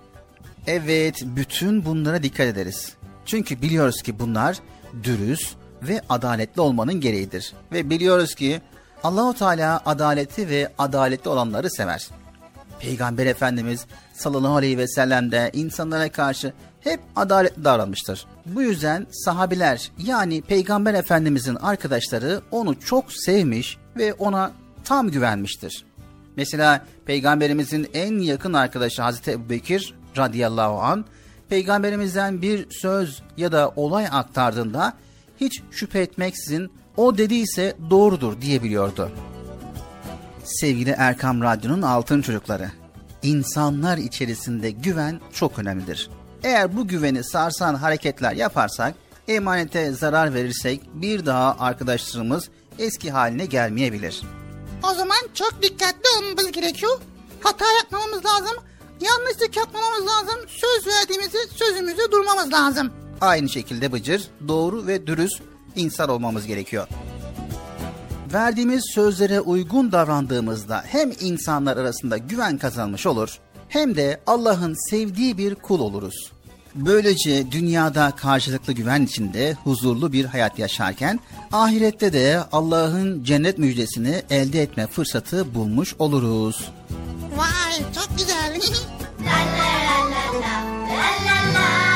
Evet, bütün bunlara dikkat ederiz. Çünkü biliyoruz ki bunlar dürüst ve adaletli olmanın gereğidir. Ve biliyoruz ki Allahu Teala adaleti ve adaletli olanları sever. Peygamber Efendimiz sallallahu aleyhi ve sellem de insanlara karşı hep adaletli davranmıştır. Bu yüzden sahabiler yani Peygamber Efendimizin arkadaşları onu çok sevmiş ve ona tam güvenmiştir. Mesela Peygamberimizin en yakın arkadaşı Hazreti Ebubekir radıyallahu an Peygamberimizden bir söz ya da olay aktardığında hiç şüphe etmeksizin o dediyse doğrudur diyebiliyordu. Sevgili Erkam Radyo'nun altın çocukları, insanlar içerisinde güven çok önemlidir. Eğer bu güveni sarsan hareketler yaparsak, emanete zarar verirsek bir daha arkadaşlarımız eski haline gelmeyebilir. O zaman çok dikkatli olmamız gerekiyor. Hata yapmamamız lazım. Yanlışlık yapmamamız lazım. Söz verdiğimizi sözümüzde durmamız lazım. Aynı şekilde Bıcır, doğru ve dürüst insan olmamız gerekiyor. Verdiğimiz sözlere uygun davrandığımızda hem insanlar arasında güven kazanmış olur hem de Allah'ın sevdiği bir kul oluruz. Böylece dünyada karşılıklı güven içinde huzurlu bir hayat yaşarken ahirette de Allah'ın cennet müjdesini elde etme fırsatı bulmuş oluruz. Vay çok güzel. Yazıl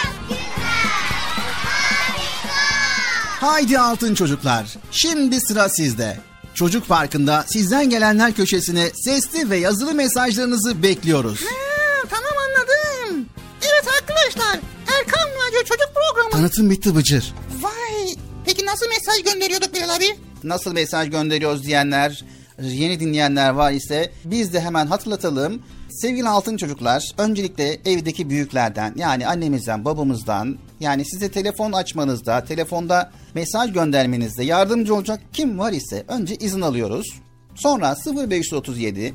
Haydi altın çocuklar. Şimdi sıra sizde. Çocuk Parkı'nda sizden gelenler köşesine sesli ve yazılı mesajlarınızı bekliyoruz. Ha, tamam anladım. Evet arkadaşlar. Erkan Radyo Çocuk Programı. Tanıtım bitti Bıcır. Vay. Peki nasıl mesaj gönderiyorduk Bilal abi? Nasıl mesaj gönderiyoruz diyenler, yeni dinleyenler var ise biz de hemen hatırlatalım. Sevgili altın çocuklar, öncelikle evdeki büyüklerden yani annemizden, babamızdan yani size telefon açmanızda, telefonda mesaj göndermenizde yardımcı olacak kim var ise önce izin alıyoruz. Sonra 0537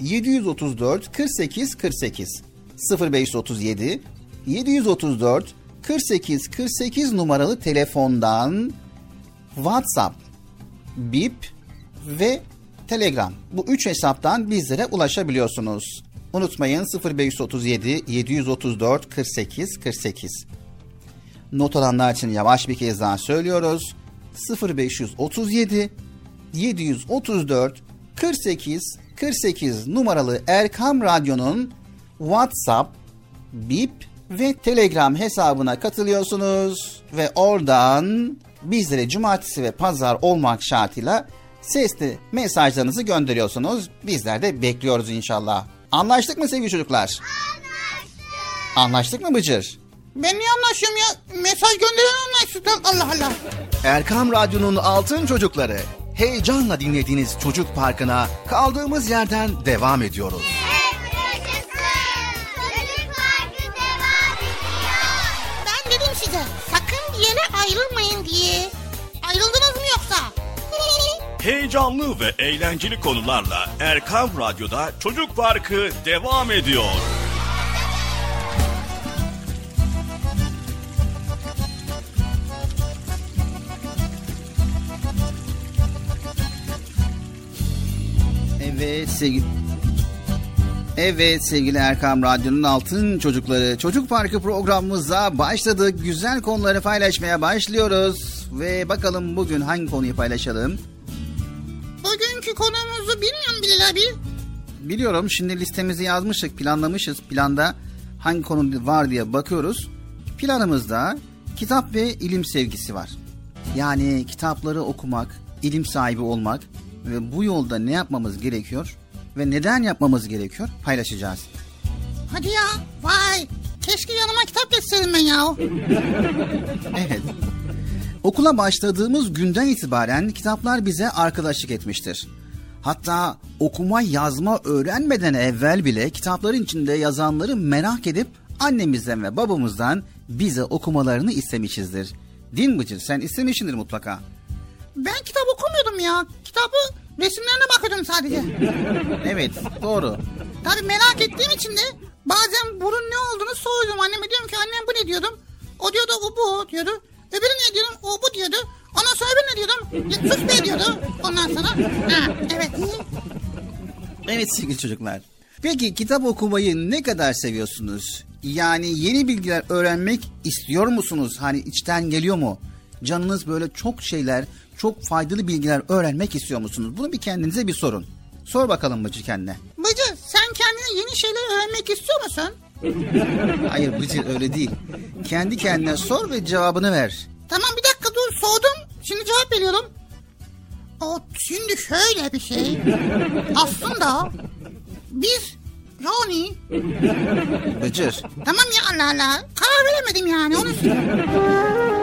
734 48 48 0537 734 48 48 numaralı telefondan WhatsApp, Bip ve Telegram. Bu üç hesaptan bizlere ulaşabiliyorsunuz. Unutmayın 0537 734 48 48. Not alanlar için yavaş bir kez daha söylüyoruz. 0537 734 48 48 numaralı Erkam Radyo'nun WhatsApp, Bip ve Telegram hesabına katılıyorsunuz ve oradan bizlere cumartesi ve pazar olmak şartıyla sesli mesajlarınızı gönderiyorsunuz. Bizler de bekliyoruz inşallah. Anlaştık mı sevgili çocuklar? Anlaştık. Anlaştık mı Bıcır? Ben niye anlaşıyorum ya? Mesaj gönderen anlaşsın. Allah Allah. Erkam Radyo'nun altın çocukları. Heyecanla dinlediğiniz Çocuk Parkı'na kaldığımız yerden devam ediyoruz. Ben dedim size sakın bir yere ayrılmayın diye. Ayrıldınız mı yoksa? Heyecanlı ve eğlenceli konularla Erkam Radyo'da Çocuk Parkı devam ediyor. Evet sevgili... Evet sevgili Erkam Radyo'nun Altın Çocukları Çocuk Parkı programımıza başladık. Güzel konuları paylaşmaya başlıyoruz. Ve bakalım bugün hangi konuyu paylaşalım? Bugünkü konumuzu bilmiyorum Bilal abi. Biliyorum şimdi listemizi yazmıştık, planlamışız. Planda hangi konu var diye bakıyoruz. Planımızda kitap ve ilim sevgisi var. Yani kitapları okumak, ilim sahibi olmak ve bu yolda ne yapmamız gerekiyor ve neden yapmamız gerekiyor paylaşacağız. Hadi ya vay keşke yanıma kitap getirseydim ben ya. Evet. Okula başladığımız günden itibaren kitaplar bize arkadaşlık etmiştir. Hatta okuma yazma öğrenmeden evvel bile kitapların içinde yazanları merak edip annemizden ve babamızdan bize okumalarını istemişizdir. Mi Bıcır? Sen istemişsindir mutlaka. Ben kitap okumuyordum ya. Kitabı resimlerine bakıyordum sadece. Evet doğru. Tabii merak ettiğim için de bazen bunun ne olduğunu soruyordum. Anneme diyorum ki annem bu ne diyordum. O diyordu o bu diyordu. Öbürü ne diyordum o bu diyordu. Ondan sonra öbürü ne diyordum. Ya, sus be diyordu. Ondan sonra ha, evet. Evet sevgili çocuklar. Peki kitap okumayı ne kadar seviyorsunuz? Yani yeni bilgiler öğrenmek istiyor musunuz? Hani içten geliyor mu? Canınız böyle çok şeyler, çok faydalı bilgiler öğrenmek istiyor musunuz? Bunu bir kendinize bir sorun. Sor bakalım Bıcı kendine. Bıcı sen kendine yeni şeyler öğrenmek istiyor musun? Hayır Bıcı öyle değil. Kendi kendine sor ve cevabını ver. Tamam bir dakika dur sordum. Şimdi cevap veriyorum. O şimdi şöyle bir şey. Aslında biz yani Bıcır. tamam ya Allah Allah karar veremedim yani onu söyleyeyim.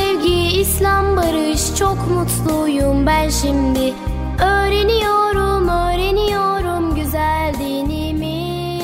Sevgi, İslam barış Çok mutluyum ben şimdi Öğreniyorum, öğreniyorum güzel dinimi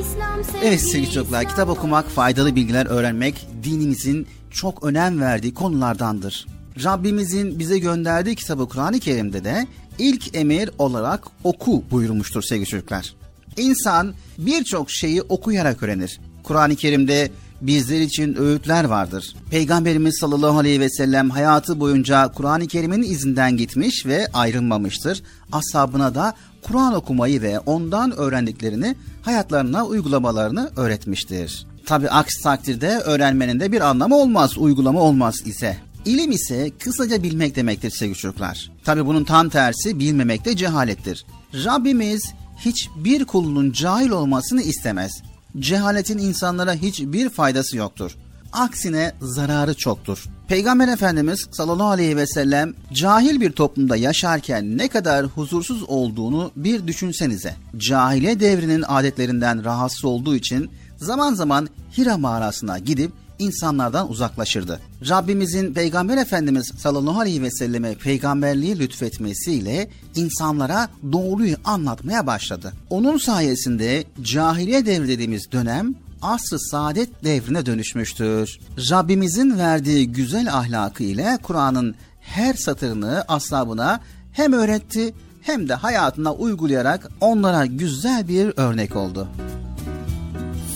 İslam sevgi, Evet sevgili çocuklar kitap okumak, faydalı bilgiler öğrenmek dinimizin çok önem verdiği konulardandır. Rabbimizin bize gönderdiği kitabı Kur'an-ı Kerim'de de ilk emir olarak oku buyurmuştur sevgili çocuklar. İnsan birçok şeyi okuyarak öğrenir. Kur'an-ı Kerim'de bizler için öğütler vardır. Peygamberimiz sallallahu aleyhi ve sellem hayatı boyunca Kur'an-ı Kerim'in izinden gitmiş ve ayrılmamıştır. Ashabına da Kur'an okumayı ve ondan öğrendiklerini hayatlarına uygulamalarını öğretmiştir. Tabi aksi takdirde öğrenmenin de bir anlamı olmaz, uygulama olmaz ise. İlim ise kısaca bilmek demektir sevgili çocuklar. Tabi bunun tam tersi bilmemek de cehalettir. Rabbimiz hiçbir kulunun cahil olmasını istemez. Cehaletin insanlara hiçbir faydası yoktur. Aksine zararı çoktur. Peygamber Efendimiz sallallahu aleyhi ve sellem cahil bir toplumda yaşarken ne kadar huzursuz olduğunu bir düşünsenize. Cahile devrinin adetlerinden rahatsız olduğu için zaman zaman Hira mağarasına gidip insanlardan uzaklaşırdı. Rabbimizin Peygamber Efendimiz sallallahu aleyhi ve selleme peygamberliği lütfetmesiyle insanlara doğruyu anlatmaya başladı. Onun sayesinde cahiliye devri dediğimiz dönem asr-ı saadet devrine dönüşmüştür. Rabbimizin verdiği güzel ahlakı ile Kur'an'ın her satırını ashabına hem öğretti hem de hayatına uygulayarak onlara güzel bir örnek oldu.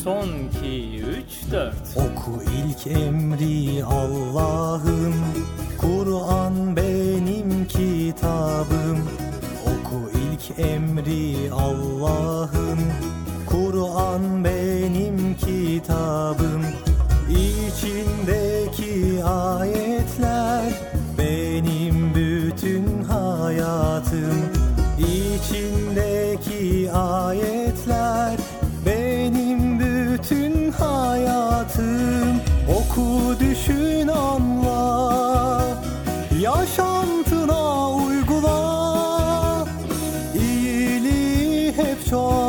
Son 2, 3, 4. Oku ilk emri Allah'ın Kur'an benim kitabım. Oku ilk emri Allah'ın Kur'an benim kitabım. İçindeki ayetler benim bütün hayatım. İçindeki ayetler hayatım Oku düşün anla. Yaşantına uygula. İyiliği hep çoğalt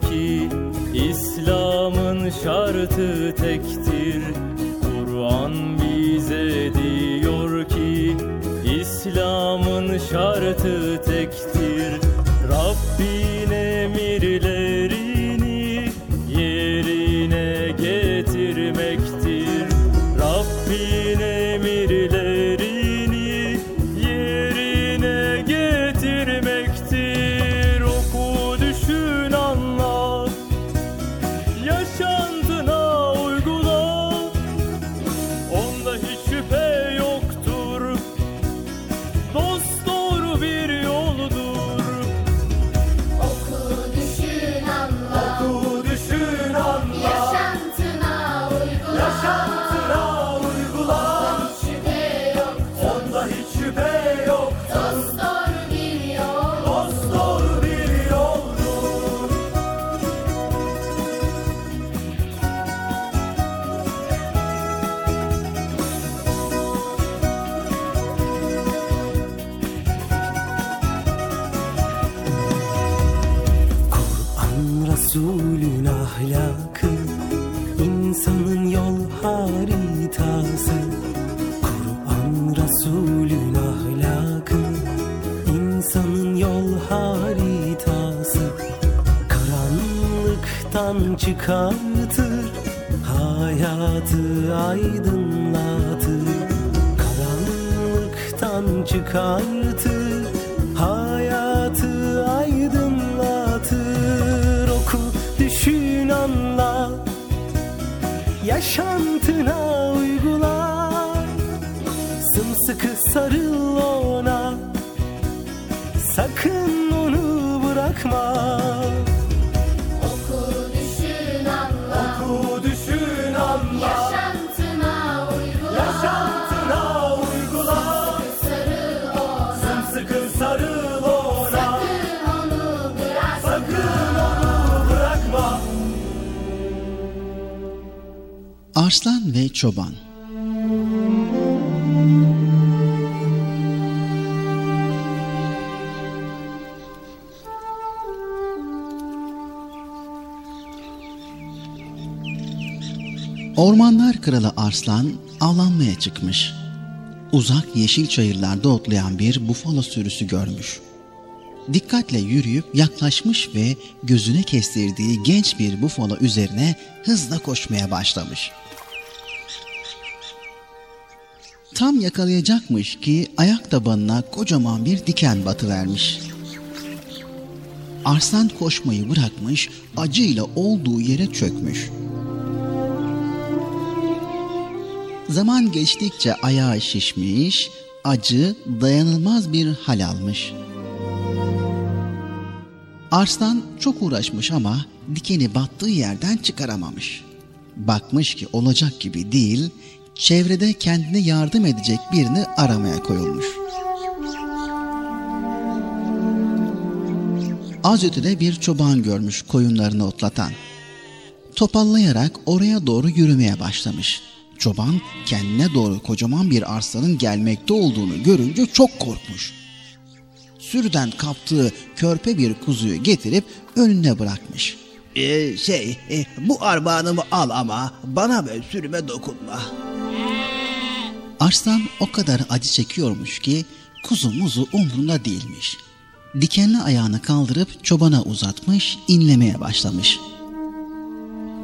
ki İslam'ın şartı tektir. Kur'an bize diyor ki İslam'ın şartı tektir. Rabbin Çıkartır hayatı aydınlatır. Karanlıktan çıkartır Çoban Ormanlar kralı Arslan avlanmaya çıkmış. Uzak yeşil çayırlarda otlayan bir bufalo sürüsü görmüş. Dikkatle yürüyüp yaklaşmış ve gözüne kestirdiği genç bir bufalo üzerine hızla koşmaya başlamış. Tam yakalayacakmış ki ayak tabanına kocaman bir diken batıvermiş. Arslan koşmayı bırakmış, acıyla olduğu yere çökmüş. Zaman geçtikçe ayağı şişmiş, acı dayanılmaz bir hal almış. Arslan çok uğraşmış ama dikeni battığı yerden çıkaramamış. Bakmış ki olacak gibi değil, çevrede kendine yardım edecek birini aramaya koyulmuş. Az ötede bir çoban görmüş koyunlarını otlatan. Topallayarak oraya doğru yürümeye başlamış. Çoban kendine doğru kocaman bir arslanın gelmekte olduğunu görünce çok korkmuş. Sürüden kaptığı körpe bir kuzuyu getirip önüne bırakmış. Ee, şey, e, bu armağanımı al ama bana ve sürüme dokunma. Arslan o kadar acı çekiyormuş ki kuzu muzu umrunda değilmiş. Dikenli ayağını kaldırıp çobana uzatmış, inlemeye başlamış.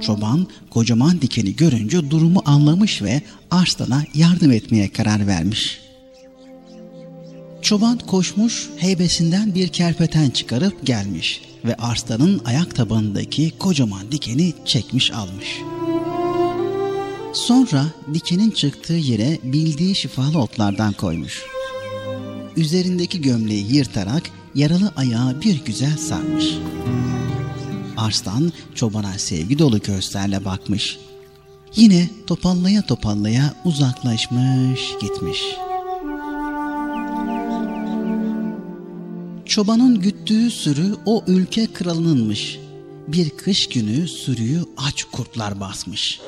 Çoban kocaman dikeni görünce durumu anlamış ve Arslan'a yardım etmeye karar vermiş. Çoban koşmuş, heybesinden bir kerpeten çıkarıp gelmiş ve Arslan'ın ayak tabanındaki kocaman dikeni çekmiş almış. Sonra dikenin çıktığı yere bildiği şifalı otlardan koymuş. Üzerindeki gömleği yırtarak yaralı ayağı bir güzel sarmış. Arslan çobana sevgi dolu gözlerle bakmış. Yine topallaya topallaya uzaklaşmış gitmiş. Çobanın güttüğü sürü o ülke kralınınmış. Bir kış günü sürüyü aç kurtlar basmış.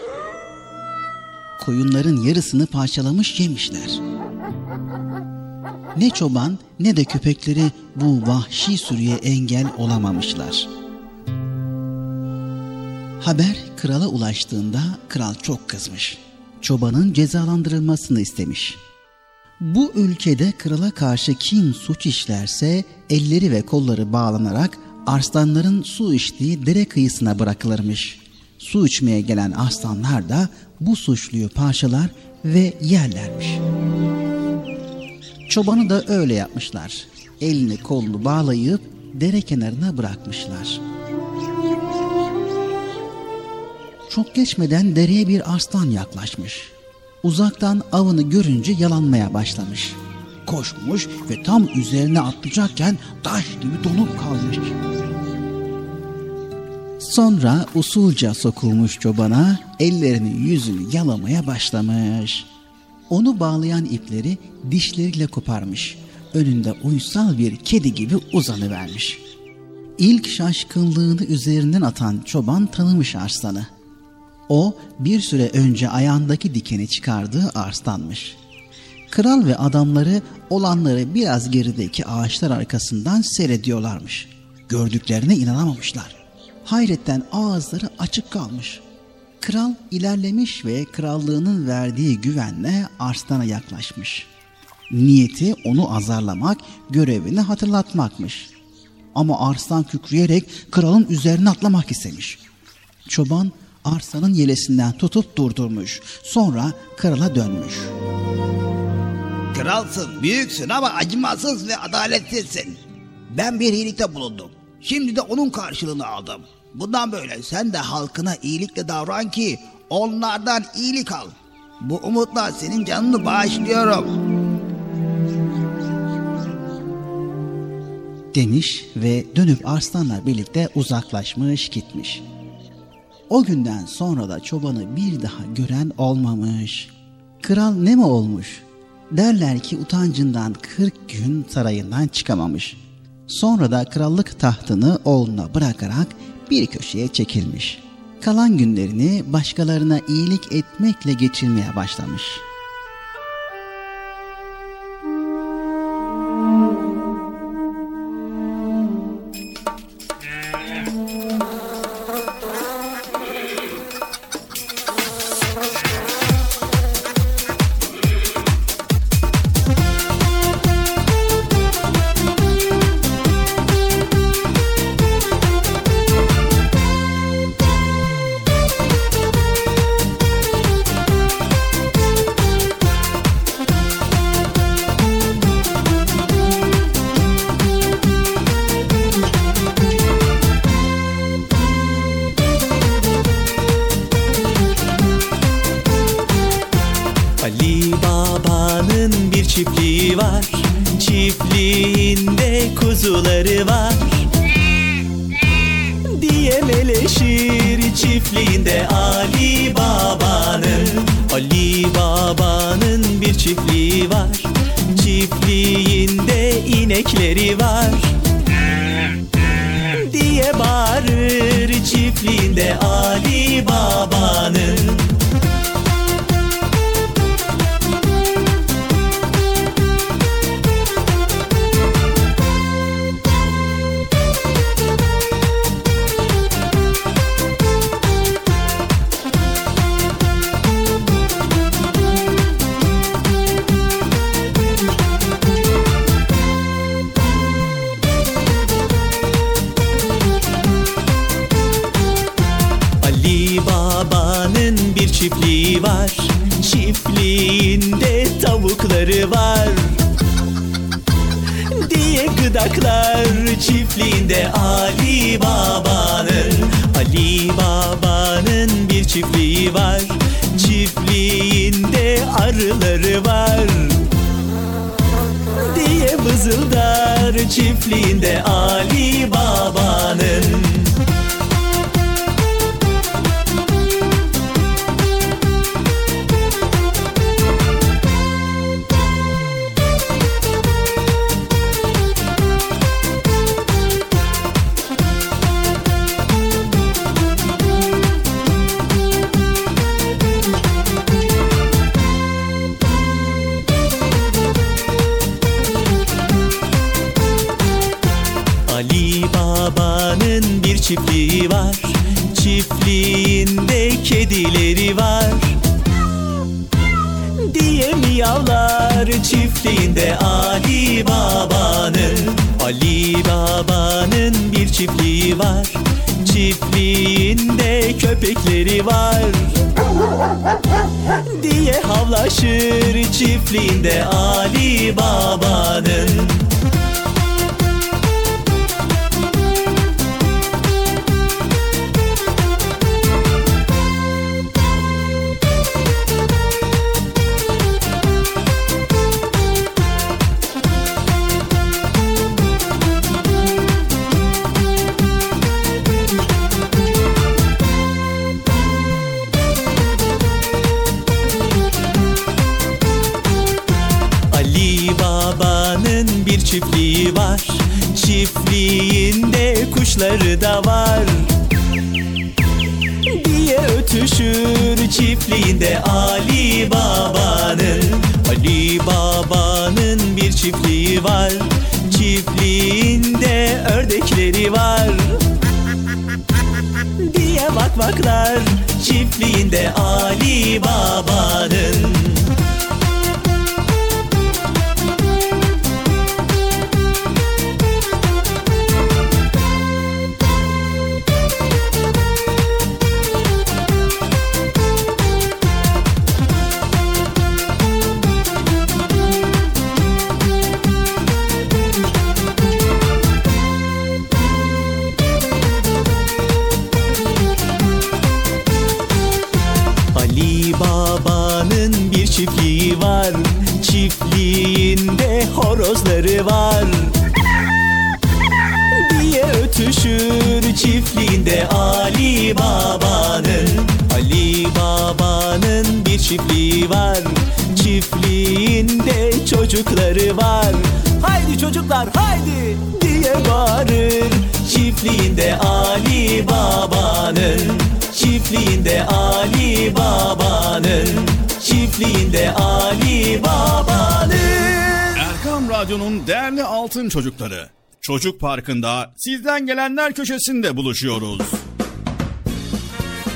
Koyunların yarısını parçalamış yemişler. Ne çoban ne de köpekleri bu vahşi sürüye engel olamamışlar. Haber krala ulaştığında kral çok kızmış. Çobanın cezalandırılmasını istemiş. Bu ülkede krala karşı kim suç işlerse elleri ve kolları bağlanarak arslanların su içtiği dere kıyısına bırakılırmış. Su içmeye gelen aslanlar da bu suçluyu parçalar ve yerlermiş. Çobanı da öyle yapmışlar. Elini kolunu bağlayıp dere kenarına bırakmışlar. Çok geçmeden dereye bir aslan yaklaşmış. Uzaktan avını görünce yalanmaya başlamış. Koşmuş ve tam üzerine atlayacakken taş gibi donup kalmış. Sonra usulca sokulmuş çobana, ellerini yüzünü yalamaya başlamış. Onu bağlayan ipleri dişleriyle koparmış. Önünde uysal bir kedi gibi uzanıvermiş. İlk şaşkınlığını üzerinden atan çoban tanımış arslanı. O bir süre önce ayağındaki dikeni çıkardığı arslanmış. Kral ve adamları olanları biraz gerideki ağaçlar arkasından seyrediyorlarmış. Gördüklerine inanamamışlar. Hayretten ağızları açık kalmış. Kral ilerlemiş ve krallığının verdiği güvenle arslana yaklaşmış. Niyeti onu azarlamak, görevini hatırlatmakmış. Ama arslan kükreyerek kralın üzerine atlamak istemiş. Çoban arsanın yelesinden tutup durdurmuş. Sonra krala dönmüş. Kralsın, büyüksün ama acımasız ve adaletsizsin. Ben bir iyilikte bulundum. Şimdi de onun karşılığını aldım. Bundan böyle sen de halkına iyilikle davran ki onlardan iyilik al. Bu umutla senin canını bağışlıyorum. demiş ve dönüp arslanla birlikte uzaklaşmış gitmiş. O günden sonra da çobanı bir daha gören olmamış. Kral ne mi olmuş? Derler ki utancından 40 gün sarayından çıkamamış. Sonra da krallık tahtını oğluna bırakarak bir köşeye çekilmiş. Kalan günlerini başkalarına iyilik etmekle geçirmeye başlamış. Çiftliğinde tavukları var Diye gıdaklar. Çiftliğinde Ali Baba'nın Ali Baba'nın bir çiftliği var. Çiftliğinde arıları var Diye vızıldar. Çiftliğinde Ali Baba'nın çiftliği var. Çiftliğinde köpekleri var. Diye havlaşır çiftliğinde Ali Baba'nın kuşları da var. Diye ötüşür çiftliğinde Ali Baba'nın. Ali Baba'nın bir çiftliği var. Çiftliğinde ördekleri var. Diye bakmaklar çiftliğinde Ali Baba'nın çiftliği var Çiftliğinde çocukları var Haydi çocuklar haydi diye bağırır Çiftliğinde Ali Baba'nın Çiftliğinde Ali Baba'nın Çiftliğinde Ali Baba'nın Erkam Radyo'nun değerli altın çocukları. Çocuk Parkı'nda sizden gelenler köşesinde buluşuyoruz.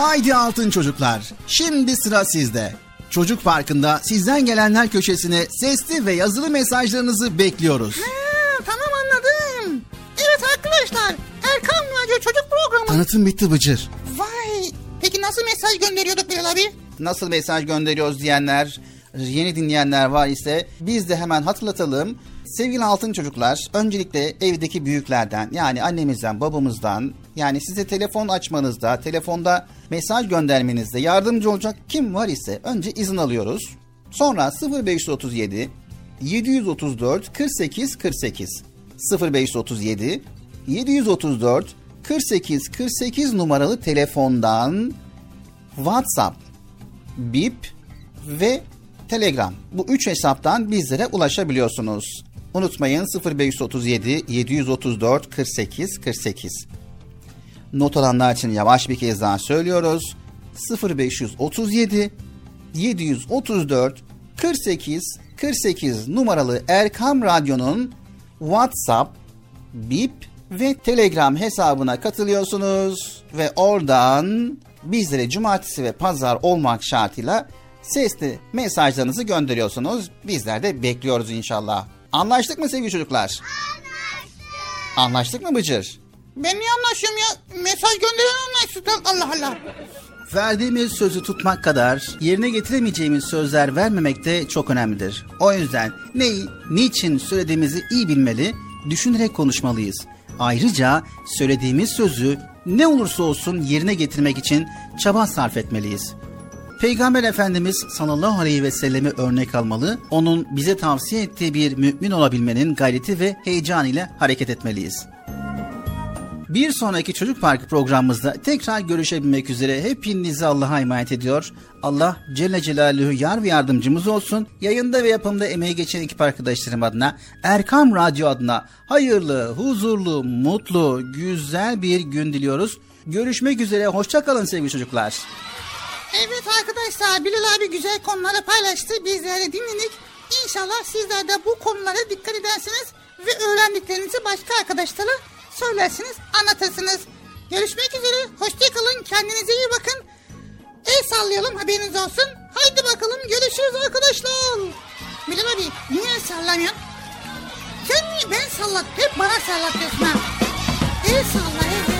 Haydi altın çocuklar. Şimdi sıra sizde. Çocuk Parkı'nda sizden gelenler köşesine sesli ve yazılı mesajlarınızı bekliyoruz. Ha, tamam anladım. Evet arkadaşlar Erkan Radyo Çocuk Programı. Tanıtım bitti Bıcır. Vay. Peki nasıl mesaj gönderiyorduk Bilal abi? Nasıl mesaj gönderiyoruz diyenler, yeni dinleyenler var ise biz de hemen hatırlatalım. Sevgili altın çocuklar, öncelikle evdeki büyüklerden yani annemizden, babamızdan yani size telefon açmanızda, telefonda mesaj göndermenizde yardımcı olacak kim var ise önce izin alıyoruz. Sonra 0537 734 48 48 0537 734 48 48 numaralı telefondan WhatsApp, Bip ve Telegram. Bu üç hesaptan bizlere ulaşabiliyorsunuz. Unutmayın 0537 734 48 48. Not alanlar için yavaş bir kez daha söylüyoruz. 0537 734 48 48 numaralı Erkam Radyo'nun WhatsApp, Bip ve Telegram hesabına katılıyorsunuz ve oradan bizlere cumartesi ve pazar olmak şartıyla sesli mesajlarınızı gönderiyorsunuz. Bizler de bekliyoruz inşallah. Anlaştık mı sevgili çocuklar? Anlaştık. Anlaştık mı Bıcır? Ben niye anlaşıyorum ya? Mesaj gönderen anlaşsın. Allah Allah. Verdiğimiz sözü tutmak kadar yerine getiremeyeceğimiz sözler vermemek de çok önemlidir. O yüzden neyi, niçin söylediğimizi iyi bilmeli, düşünerek konuşmalıyız. Ayrıca söylediğimiz sözü ne olursa olsun yerine getirmek için çaba sarf etmeliyiz. Peygamber Efendimiz sallallahu aleyhi ve sellemi örnek almalı, onun bize tavsiye ettiği bir mümin olabilmenin gayreti ve heyecanı ile hareket etmeliyiz. Bir sonraki Çocuk Parkı programımızda tekrar görüşebilmek üzere hepinizi Allah'a emanet ediyor. Allah Celle Celaluhu yar ve yardımcımız olsun. Yayında ve yapımda emeği geçen ekip arkadaşlarım adına, Erkam Radyo adına hayırlı, huzurlu, mutlu, güzel bir gün diliyoruz. Görüşmek üzere, hoşçakalın sevgili çocuklar. Evet arkadaşlar Bilal abi güzel konuları paylaştı. Bizler de dinledik. İnşallah sizler de bu konulara dikkat edersiniz ve öğrendiklerinizi başka arkadaşlara söylersiniz, anlatırsınız. Görüşmek üzere. Hoşçakalın. Kendinize iyi bakın. El sallayalım haberiniz olsun. Haydi bakalım görüşürüz arkadaşlar. Bilal abi niye el sallamıyorsun? Sen niye ben sallat? Hep bana sallatıyorsun ha. El salla el.